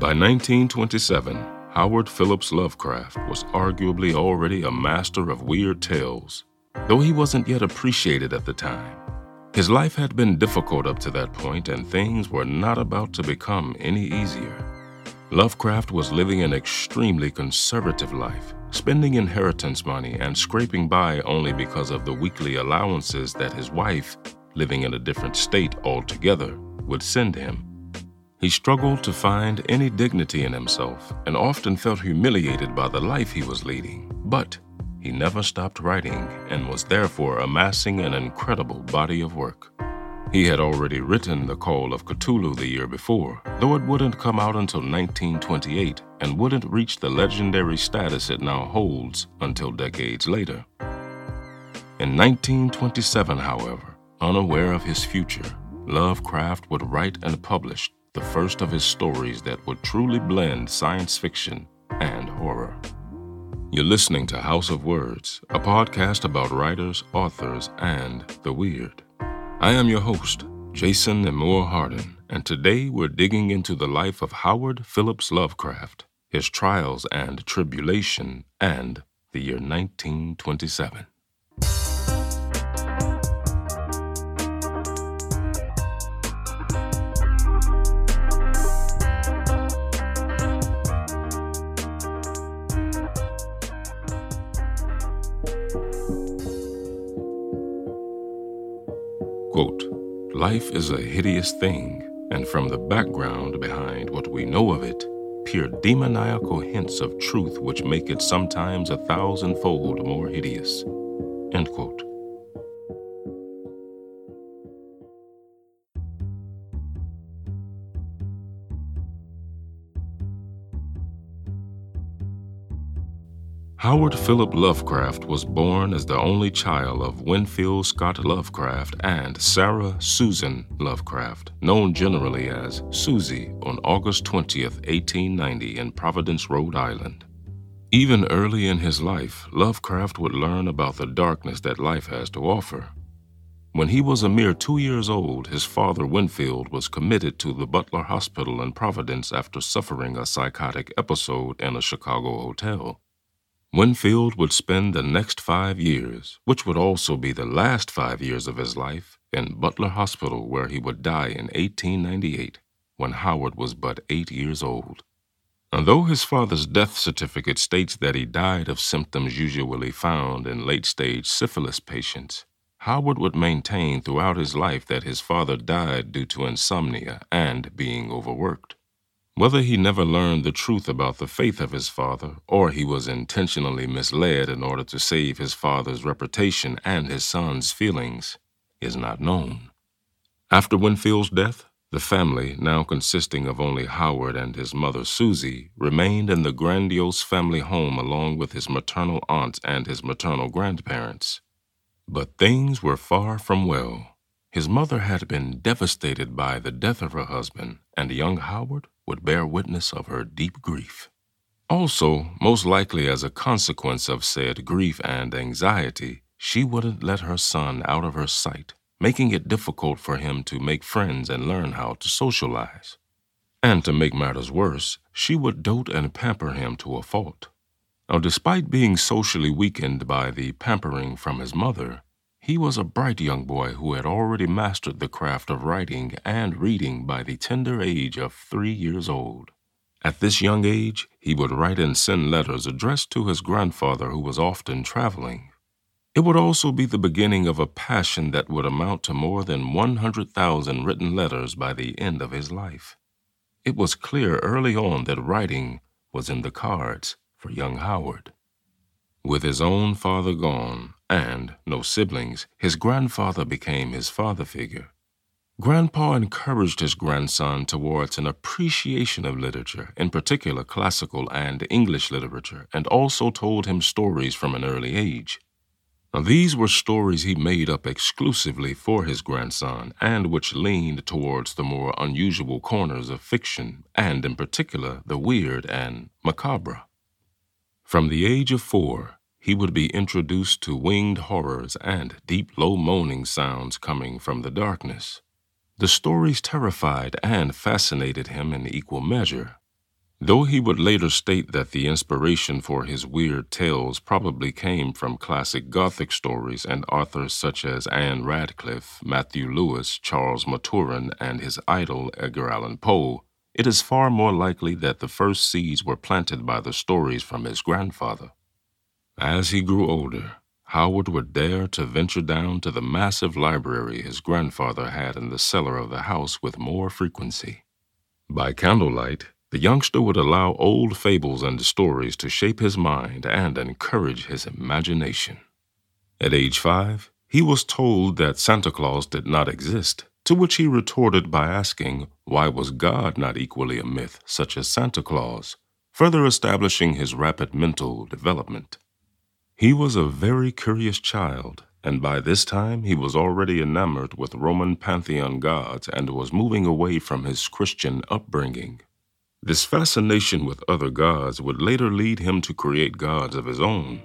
By 1927, Howard Phillips Lovecraft was arguably already a master of weird tales, though he wasn't yet appreciated at the time. His life had been difficult up to that point, and things were not about to become any easier. Lovecraft was living an extremely conservative life, spending inheritance money and scraping by only because of the weekly allowances that his wife, living in a different state altogether, would send him. He struggled to find any dignity in himself and often felt humiliated by the life he was leading. But he never stopped writing and was therefore amassing an incredible body of work. He had already written The Call of Cthulhu the year before, though it wouldn't come out until 1928 and wouldn't reach the legendary status it now holds until decades later. In 1927, however, unaware of his future, Lovecraft would write and publish the first of his stories that would truly blend science fiction and horror. You're listening to House of Words, a podcast about writers, authors, and the weird. I am your host, Jason Nemore Hardin, and today we're digging into the life of Howard Phillips Lovecraft, his trials and tribulation, and the year 1927. Quote, Life is a hideous thing, and from the background behind what we know of it, peer demoniacal hints of truth which make it sometimes a thousandfold more hideous. End quote. Howard Philip Lovecraft was born as the only child of Winfield Scott Lovecraft and Sarah Susan Lovecraft, known generally as Susie, on August 20, 1890, in Providence, Rhode Island. Even early in his life, Lovecraft would learn about the darkness that life has to offer. When he was a mere two years old, his father Winfield was committed to the Butler Hospital in Providence after suffering a psychotic episode in a Chicago hotel. Winfield would spend the next five years, which would also be the last five years of his life, in Butler Hospital, where he would die in 1898 when Howard was but eight years old. And though his father's death certificate states that he died of symptoms usually found in late stage syphilis patients, Howard would maintain throughout his life that his father died due to insomnia and being overworked. Whether he never learned the truth about the faith of his father, or he was intentionally misled in order to save his father's reputation and his son's feelings, is not known. After Winfield's death, the family, now consisting of only Howard and his mother Susie, remained in the grandiose family home along with his maternal aunt and his maternal grandparents. But things were far from well. His mother had been devastated by the death of her husband, and young Howard would bear witness of her deep grief. Also, most likely as a consequence of said grief and anxiety, she wouldn't let her son out of her sight, making it difficult for him to make friends and learn how to socialize. And to make matters worse, she would dote and pamper him to a fault. Now, despite being socially weakened by the pampering from his mother, he was a bright young boy who had already mastered the craft of writing and reading by the tender age of three years old. At this young age, he would write and send letters addressed to his grandfather, who was often traveling. It would also be the beginning of a passion that would amount to more than 100,000 written letters by the end of his life. It was clear early on that writing was in the cards for young Howard. With his own father gone, and no siblings, his grandfather became his father figure. Grandpa encouraged his grandson towards an appreciation of literature, in particular classical and English literature, and also told him stories from an early age. Now, these were stories he made up exclusively for his grandson, and which leaned towards the more unusual corners of fiction, and in particular the weird and macabre. From the age of four, he would be introduced to winged horrors and deep, low moaning sounds coming from the darkness. The stories terrified and fascinated him in equal measure. Though he would later state that the inspiration for his weird tales probably came from classic Gothic stories and authors such as Ann Radcliffe, Matthew Lewis, Charles Maturin, and his idol Edgar Allan Poe, it is far more likely that the first seeds were planted by the stories from his grandfather. As he grew older, Howard would dare to venture down to the massive library his grandfather had in the cellar of the house with more frequency. By candlelight, the youngster would allow old fables and stories to shape his mind and encourage his imagination. At age five, he was told that Santa Claus did not exist, to which he retorted by asking, why was God not equally a myth, such as Santa Claus, further establishing his rapid mental development. He was a very curious child, and by this time he was already enamored with Roman pantheon gods and was moving away from his Christian upbringing. This fascination with other gods would later lead him to create gods of his own.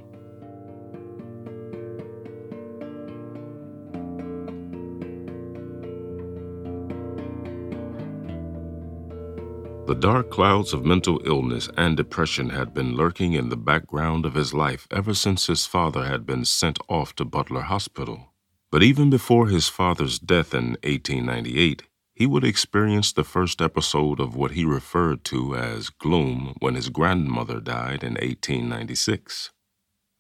The dark clouds of mental illness and depression had been lurking in the background of his life ever since his father had been sent off to Butler Hospital. But even before his father's death in 1898, he would experience the first episode of what he referred to as gloom when his grandmother died in 1896.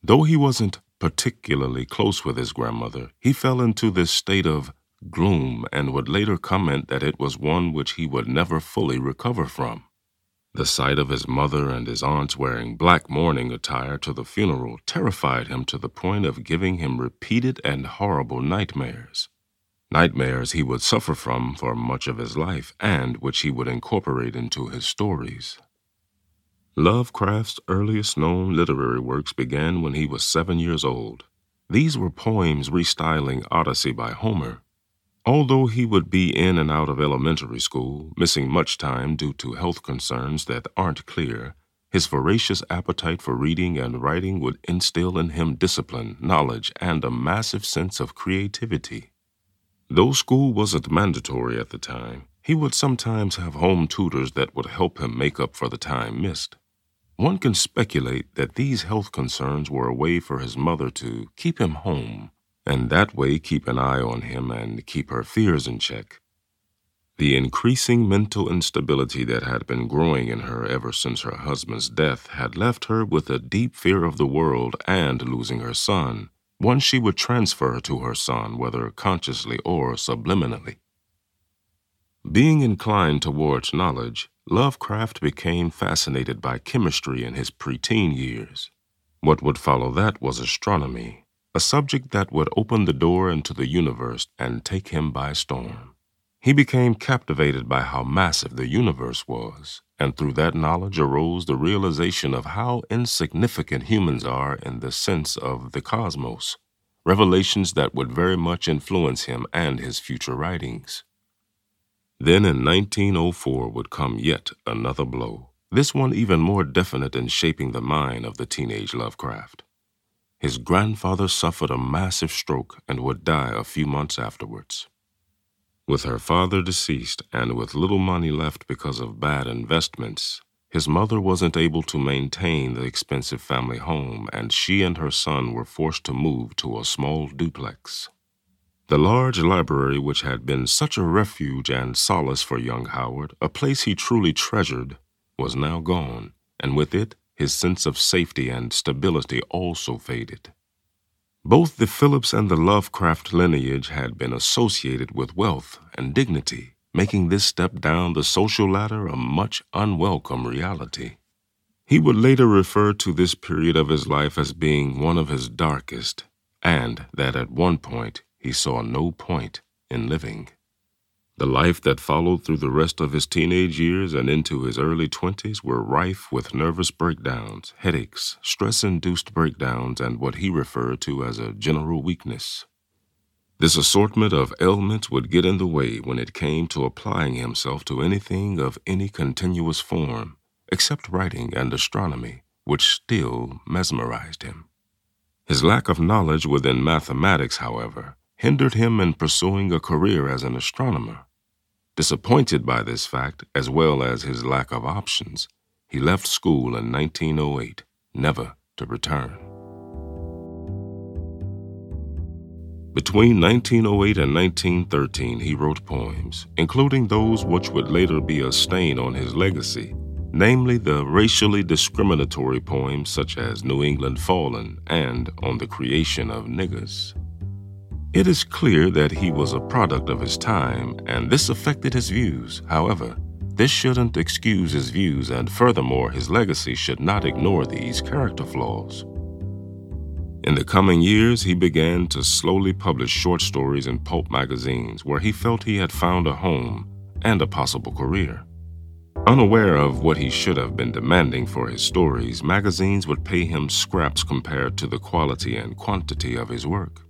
Though he wasn't particularly close with his grandmother, he fell into this state of gloom and would later comment that it was one which he would never fully recover from. The sight of his mother and his aunts wearing black mourning attire to the funeral terrified him to the point of giving him repeated and horrible nightmares nightmares he would suffer from for much of his life and which he would incorporate into his stories. Lovecraft's earliest known literary works began when he was seven years old. These were poems restyling Odyssey by Homer. Although he would be in and out of elementary school, missing much time due to health concerns that aren't clear, his voracious appetite for reading and writing would instill in him discipline, knowledge, and a massive sense of creativity. Though school wasn't mandatory at the time, he would sometimes have home tutors that would help him make up for the time missed. One can speculate that these health concerns were a way for his mother to keep him home, and that way keep an eye on him and keep her fears in check. The increasing mental instability that had been growing in her ever since her husband's death had left her with a deep fear of the world and losing her son, one she would transfer to her son, whether consciously or subliminally. Being inclined towards knowledge, Lovecraft became fascinated by chemistry in his preteen years. What would follow that was astronomy, a subject that would open the door into the universe and take him by storm. He became captivated by how massive the universe was, and through that knowledge arose the realization of how insignificant humans are in the sense of the cosmos, revelations that would very much influence him and his future writings. Then in 1904 would come yet another blow, this one even more definite in shaping the mind of the teenage Lovecraft. His grandfather suffered a massive stroke and would die a few months afterwards. With her father deceased and with little money left because of bad investments, his mother wasn't able to maintain the expensive family home, and she and her son were forced to move to a small duplex. The large library, which had been such a refuge and solace for young Howard, a place he truly treasured, was now gone, and with it, his sense of safety and stability also faded. Both the Phillips and the Lovecraft lineage had been associated with wealth and dignity, making this step down the social ladder a much unwelcome reality. He would later refer to this period of his life as being one of his darkest, and that at one point he saw no point in living. The life that followed through the rest of his teenage years and into his early 20s were rife with nervous breakdowns, headaches, stress induced breakdowns, and what he referred to as a general weakness. This assortment of ailments would get in the way when it came to applying himself to anything of any continuous form, except writing and astronomy, which still mesmerized him. His lack of knowledge within mathematics, however, hindered him in pursuing a career as an astronomer. Disappointed by this fact, as well as his lack of options, he left school in 1908, never to return. Between 1908 and 1913, he wrote poems, including those which would later be a stain on his legacy, namely the racially discriminatory poems such as New England Fallen and On the Creation of Niggers. It is clear that he was a product of his time, and this affected his views. However, this shouldn't excuse his views, and furthermore, his legacy should not ignore these character flaws. In the coming years, he began to slowly publish short stories in pulp magazines where he felt he had found a home and a possible career. Unaware of what he should have been demanding for his stories, magazines would pay him scraps compared to the quality and quantity of his work.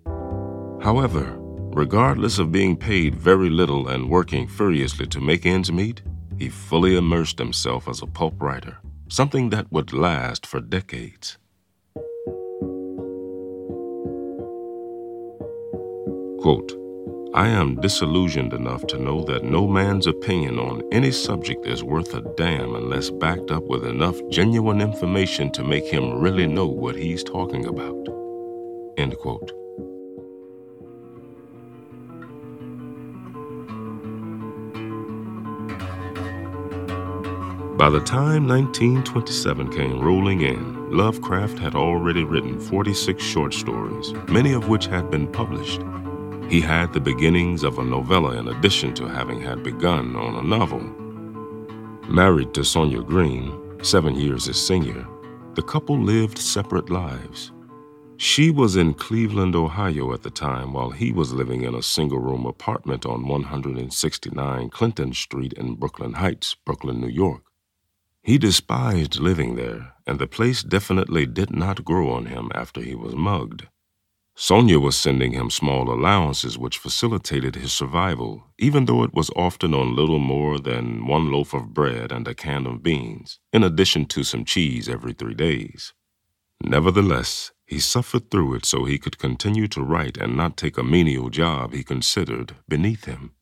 However, regardless of being paid very little and working furiously to make ends meet, he fully immersed himself as a pulp writer, something that would last for decades. Quote, I am disillusioned enough to know that no man's opinion on any subject is worth a damn unless backed up with enough genuine information to make him really know what he's talking about. End quote. By the time 1927 came rolling in, Lovecraft had already written 46 short stories, many of which had been published. He had the beginnings of a novella in addition to having had begun on a novel. Married to Sonia Greene, seven years his senior, the couple lived separate lives. She was in Cleveland, Ohio at the time, while he was living in a single room apartment on 169 Clinton Street in Brooklyn Heights, Brooklyn, New York. He despised living there, and the place definitely did not grow on him after he was mugged. Sonia was sending him small allowances which facilitated his survival, even though it was often on little more than one loaf of bread and a can of beans, in addition to some cheese every three days. Nevertheless, he suffered through it so he could continue to write and not take a menial job he considered beneath him.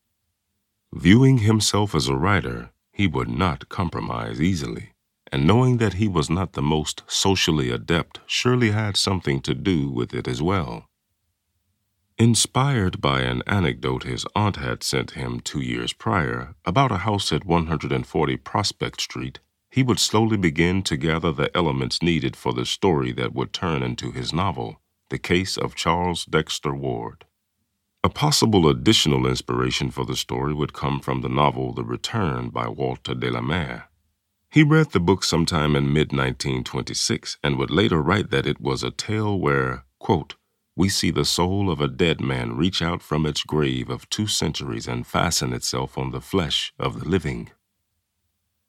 Viewing himself as a writer, he would not compromise easily, and knowing that he was not the most socially adept surely had something to do with it as well. Inspired by an anecdote his aunt had sent him two years prior about a house at 140 Prospect Street, he would slowly begin to gather the elements needed for the story that would turn into his novel, The Case of Charles Dexter Ward. A possible additional inspiration for the story would come from the novel The Return by Walter de la Mare. He read the book sometime in mid 1926 and would later write that it was a tale where, quote, we see the soul of a dead man reach out from its grave of two centuries and fasten itself on the flesh of the living.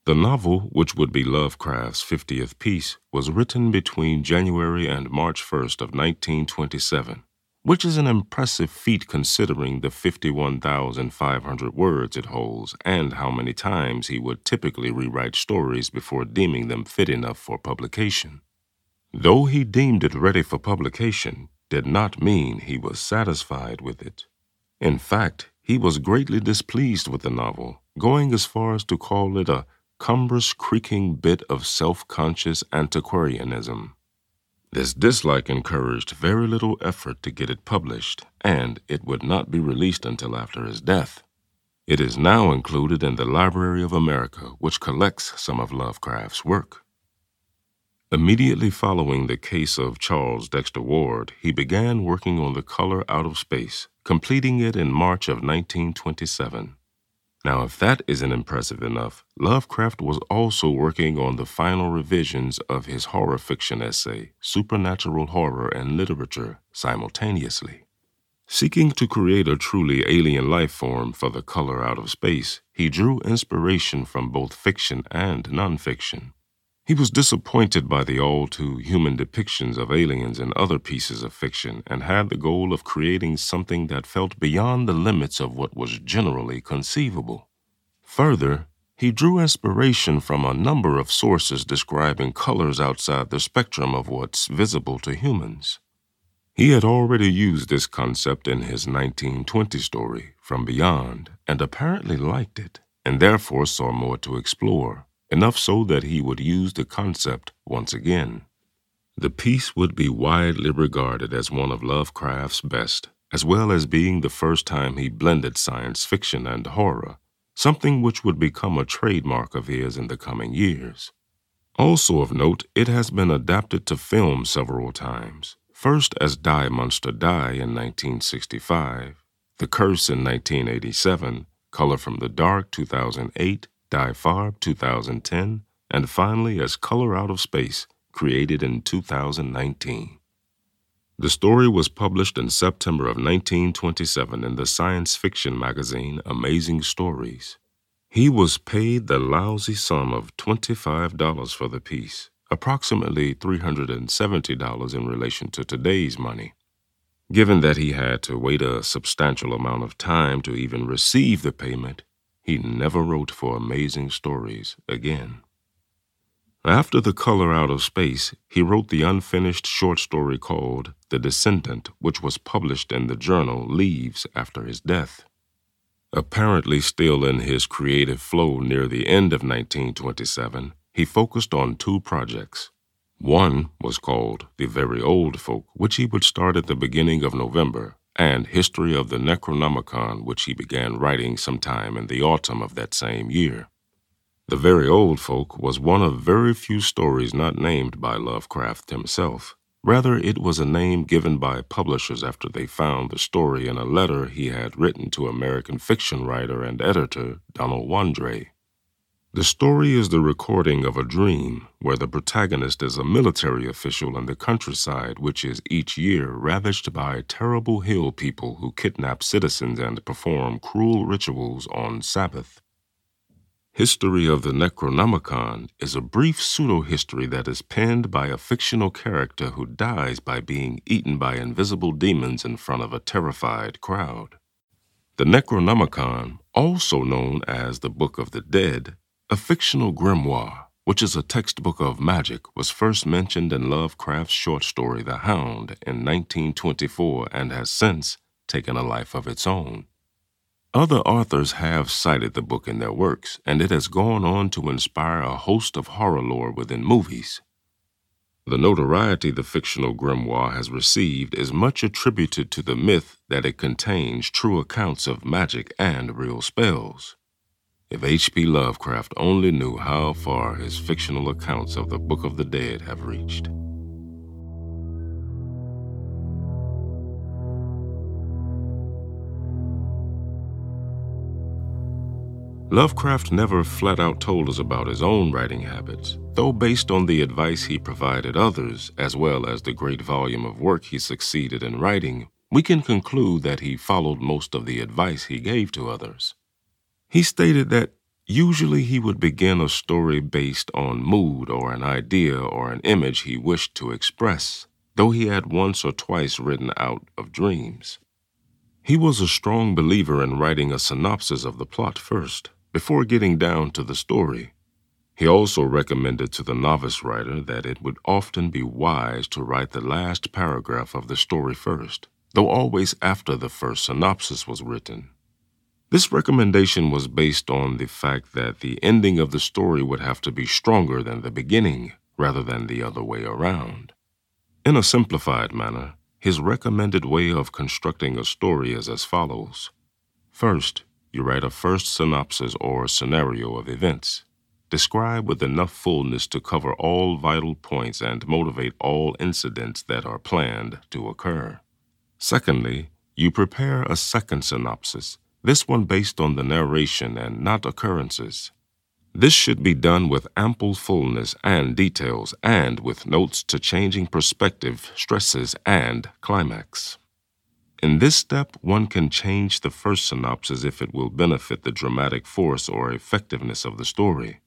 The novel, which would be Lovecraft's 50th piece, was written between January and March 1st of 1927 which is an impressive feat considering the 51,500 words it holds and how many times he would typically rewrite stories before deeming them fit enough for publication. Though he deemed it ready for publication, did not mean he was satisfied with it. In fact, he was greatly displeased with the novel, going as far as to call it a cumbrous, creaking bit of self conscious antiquarianism. This dislike encouraged very little effort to get it published, and it would not be released until after his death. It is now included in the Library of America, which collects some of Lovecraft's work. Immediately following the case of Charles Dexter Ward, he began working on The Color Out of Space, completing it in March of 1927. Now, if that isn't impressive enough, Lovecraft was also working on the final revisions of his horror fiction essay, Supernatural Horror and Literature, simultaneously. Seeking to create a truly alien life form for the color out of space, he drew inspiration from both fiction and nonfiction. He was disappointed by the all too human depictions of aliens in other pieces of fiction and had the goal of creating something that felt beyond the limits of what was generally conceivable. Further, he drew inspiration from a number of sources describing colors outside the spectrum of what's visible to humans. He had already used this concept in his 1920 story, From Beyond, and apparently liked it, and therefore saw more to explore enough so that he would use the concept once again. The piece would be widely regarded as one of Lovecraft's best, as well as being the first time he blended science fiction and horror, something which would become a trademark of his in the coming years. Also of note, it has been adapted to film several times, first as Die Monster Die in 1965, The Curse in 1987, Color from the Dark 2008, Die Farbe 2010, and finally as Color Out of Space, created in 2019. The story was published in September of 1927 in the science fiction magazine Amazing Stories. He was paid the lousy sum of $25 for the piece, approximately $370 in relation to today's money. Given that he had to wait a substantial amount of time to even receive the payment, he never wrote for Amazing Stories again. After The Color Out of Space, he wrote the unfinished short story called The Descendant, which was published in the journal Leaves after his death. Apparently, still in his creative flow near the end of 1927, he focused on two projects. One was called The Very Old Folk, which he would start at the beginning of November, and History of the Necronomicon, which he began writing sometime in the autumn of that same year. The Very Old Folk was one of very few stories not named by Lovecraft himself. Rather, it was a name given by publishers after they found the story in a letter he had written to American fiction writer and editor Donald Wandrei. The story is the recording of a dream where the protagonist is a military official in the countryside, which is each year ravaged by terrible hill people who kidnap citizens and perform cruel rituals on Sabbath. History of the Necronomicon is a brief pseudo history that is penned by a fictional character who dies by being eaten by invisible demons in front of a terrified crowd. The Necronomicon, also known as the Book of the Dead, a fictional grimoire, which is a textbook of magic, was first mentioned in Lovecraft's short story The Hound in 1924 and has since taken a life of its own. Other authors have cited the book in their works, and it has gone on to inspire a host of horror lore within movies. The notoriety the fictional grimoire has received is much attributed to the myth that it contains true accounts of magic and real spells. If H.P. Lovecraft only knew how far his fictional accounts of the Book of the Dead have reached. Lovecraft never flat out told us about his own writing habits, though, based on the advice he provided others, as well as the great volume of work he succeeded in writing, we can conclude that he followed most of the advice he gave to others. He stated that usually he would begin a story based on mood or an idea or an image he wished to express, though he had once or twice written out of dreams. He was a strong believer in writing a synopsis of the plot first before getting down to the story. He also recommended to the novice writer that it would often be wise to write the last paragraph of the story first, though always after the first synopsis was written. This recommendation was based on the fact that the ending of the story would have to be stronger than the beginning, rather than the other way around. In a simplified manner, his recommended way of constructing a story is as follows First, you write a first synopsis or scenario of events. Describe with enough fullness to cover all vital points and motivate all incidents that are planned to occur. Secondly, you prepare a second synopsis, this one based on the narration and not occurrences. This should be done with ample fullness and details and with notes to changing perspective, stresses, and climax. In this step, one can change the first synopsis if it will benefit the dramatic force or effectiveness of the story.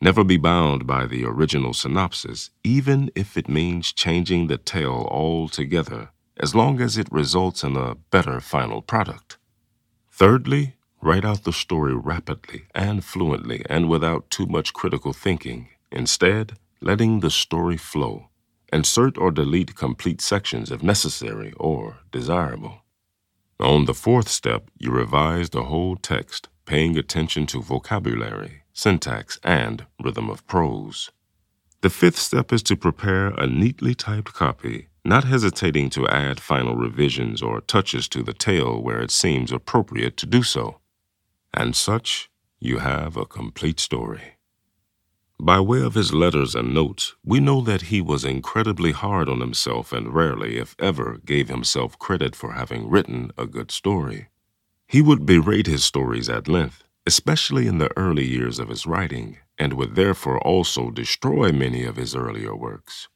Never be bound by the original synopsis, even if it means changing the tale altogether, as long as it results in a better final product. Thirdly, write out the story rapidly and fluently and without too much critical thinking, instead, letting the story flow. Insert or delete complete sections if necessary or desirable. On the fourth step, you revise the whole text, paying attention to vocabulary, syntax, and rhythm of prose. The fifth step is to prepare a neatly typed copy, not hesitating to add final revisions or touches to the tale where it seems appropriate to do so. And such, you have a complete story. By way of his letters and notes, we know that he was incredibly hard on himself and rarely, if ever, gave himself credit for having written a good story. He would berate his stories at length, especially in the early years of his writing, and would therefore also destroy many of his earlier works.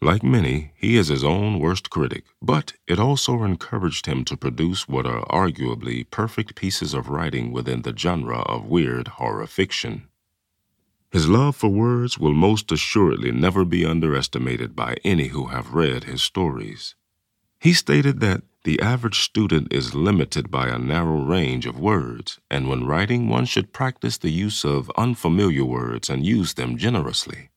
Like many, he is his own worst critic, but it also encouraged him to produce what are arguably perfect pieces of writing within the genre of weird horror fiction. His love for words will most assuredly never be underestimated by any who have read his stories. He stated that the average student is limited by a narrow range of words, and when writing, one should practice the use of unfamiliar words and use them generously.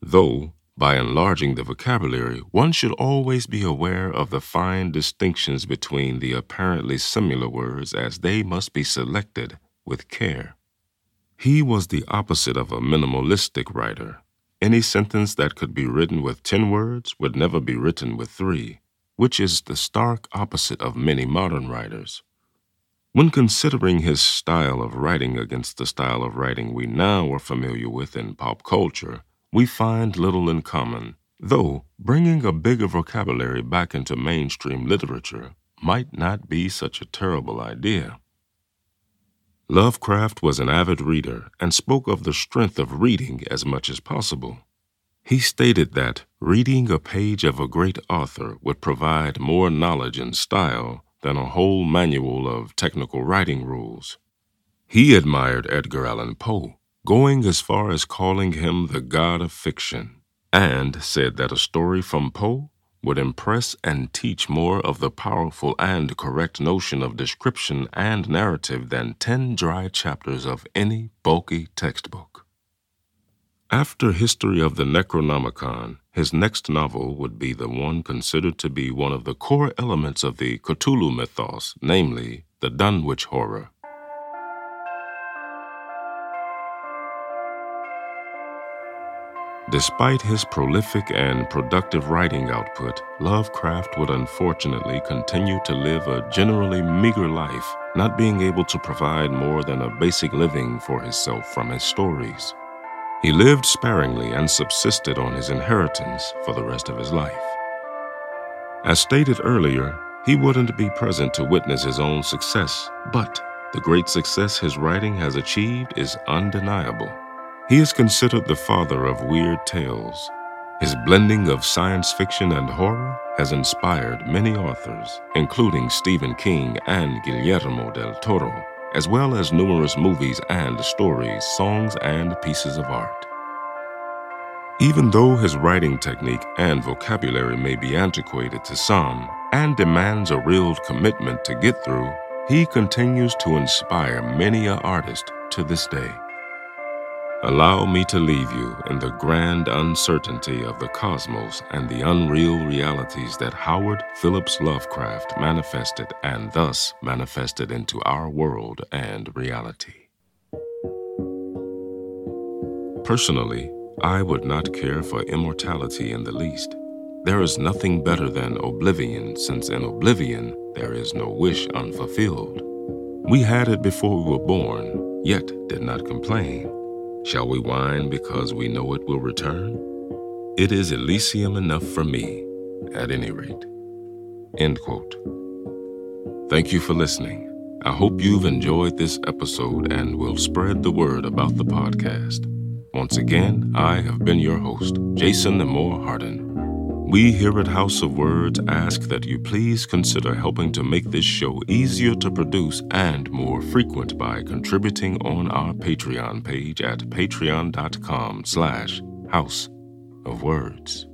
Though, by enlarging the vocabulary, one should always be aware of the fine distinctions between the apparently similar words as they must be selected with care. He was the opposite of a minimalistic writer. Any sentence that could be written with 10 words would never be written with three, which is the stark opposite of many modern writers. When considering his style of writing against the style of writing we now are familiar with in pop culture, we find little in common, though bringing a bigger vocabulary back into mainstream literature might not be such a terrible idea. Lovecraft was an avid reader and spoke of the strength of reading as much as possible. He stated that reading a page of a great author would provide more knowledge and style than a whole manual of technical writing rules. He admired Edgar Allan Poe, going as far as calling him the god of fiction, and said that a story from Poe would impress and teach more of the powerful and correct notion of description and narrative than ten dry chapters of any bulky textbook. After History of the Necronomicon, his next novel would be the one considered to be one of the core elements of the Cthulhu mythos, namely, the Dunwich Horror. Despite his prolific and productive writing output, Lovecraft would unfortunately continue to live a generally meager life, not being able to provide more than a basic living for himself from his stories. He lived sparingly and subsisted on his inheritance for the rest of his life. As stated earlier, he wouldn't be present to witness his own success, but the great success his writing has achieved is undeniable. He is considered the father of weird tales. His blending of science fiction and horror has inspired many authors, including Stephen King and Guillermo del Toro, as well as numerous movies and stories, songs, and pieces of art. Even though his writing technique and vocabulary may be antiquated to some and demands a real commitment to get through, he continues to inspire many a artist to this day. Allow me to leave you in the grand uncertainty of the cosmos and the unreal realities that Howard Phillips Lovecraft manifested and thus manifested into our world and reality. Personally, I would not care for immortality in the least. There is nothing better than oblivion, since in oblivion there is no wish unfulfilled. We had it before we were born, yet did not complain. Shall we whine because we know it will return? It is Elysium enough for me, at any rate. End quote. Thank you for listening. I hope you've enjoyed this episode and will spread the word about the podcast. Once again, I have been your host, Jason Moore Hardin. We here at House of Words ask that you please consider helping to make this show easier to produce and more frequent by contributing on our Patreon page at patreon.com slash House of Words.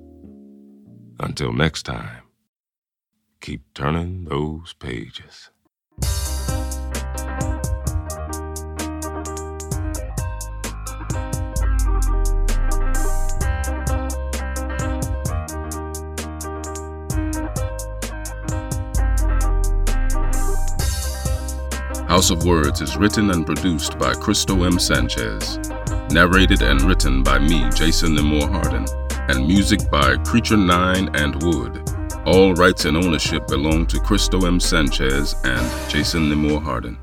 Until next time, keep turning those pages. House of Words is written and produced by Cristo M. Sanchez, narrated and written by me, Jason Nemore Hardin, and music by Creature Nine and Wood. All rights and ownership belong to Cristo M. Sanchez and Jason Nemore Hardin.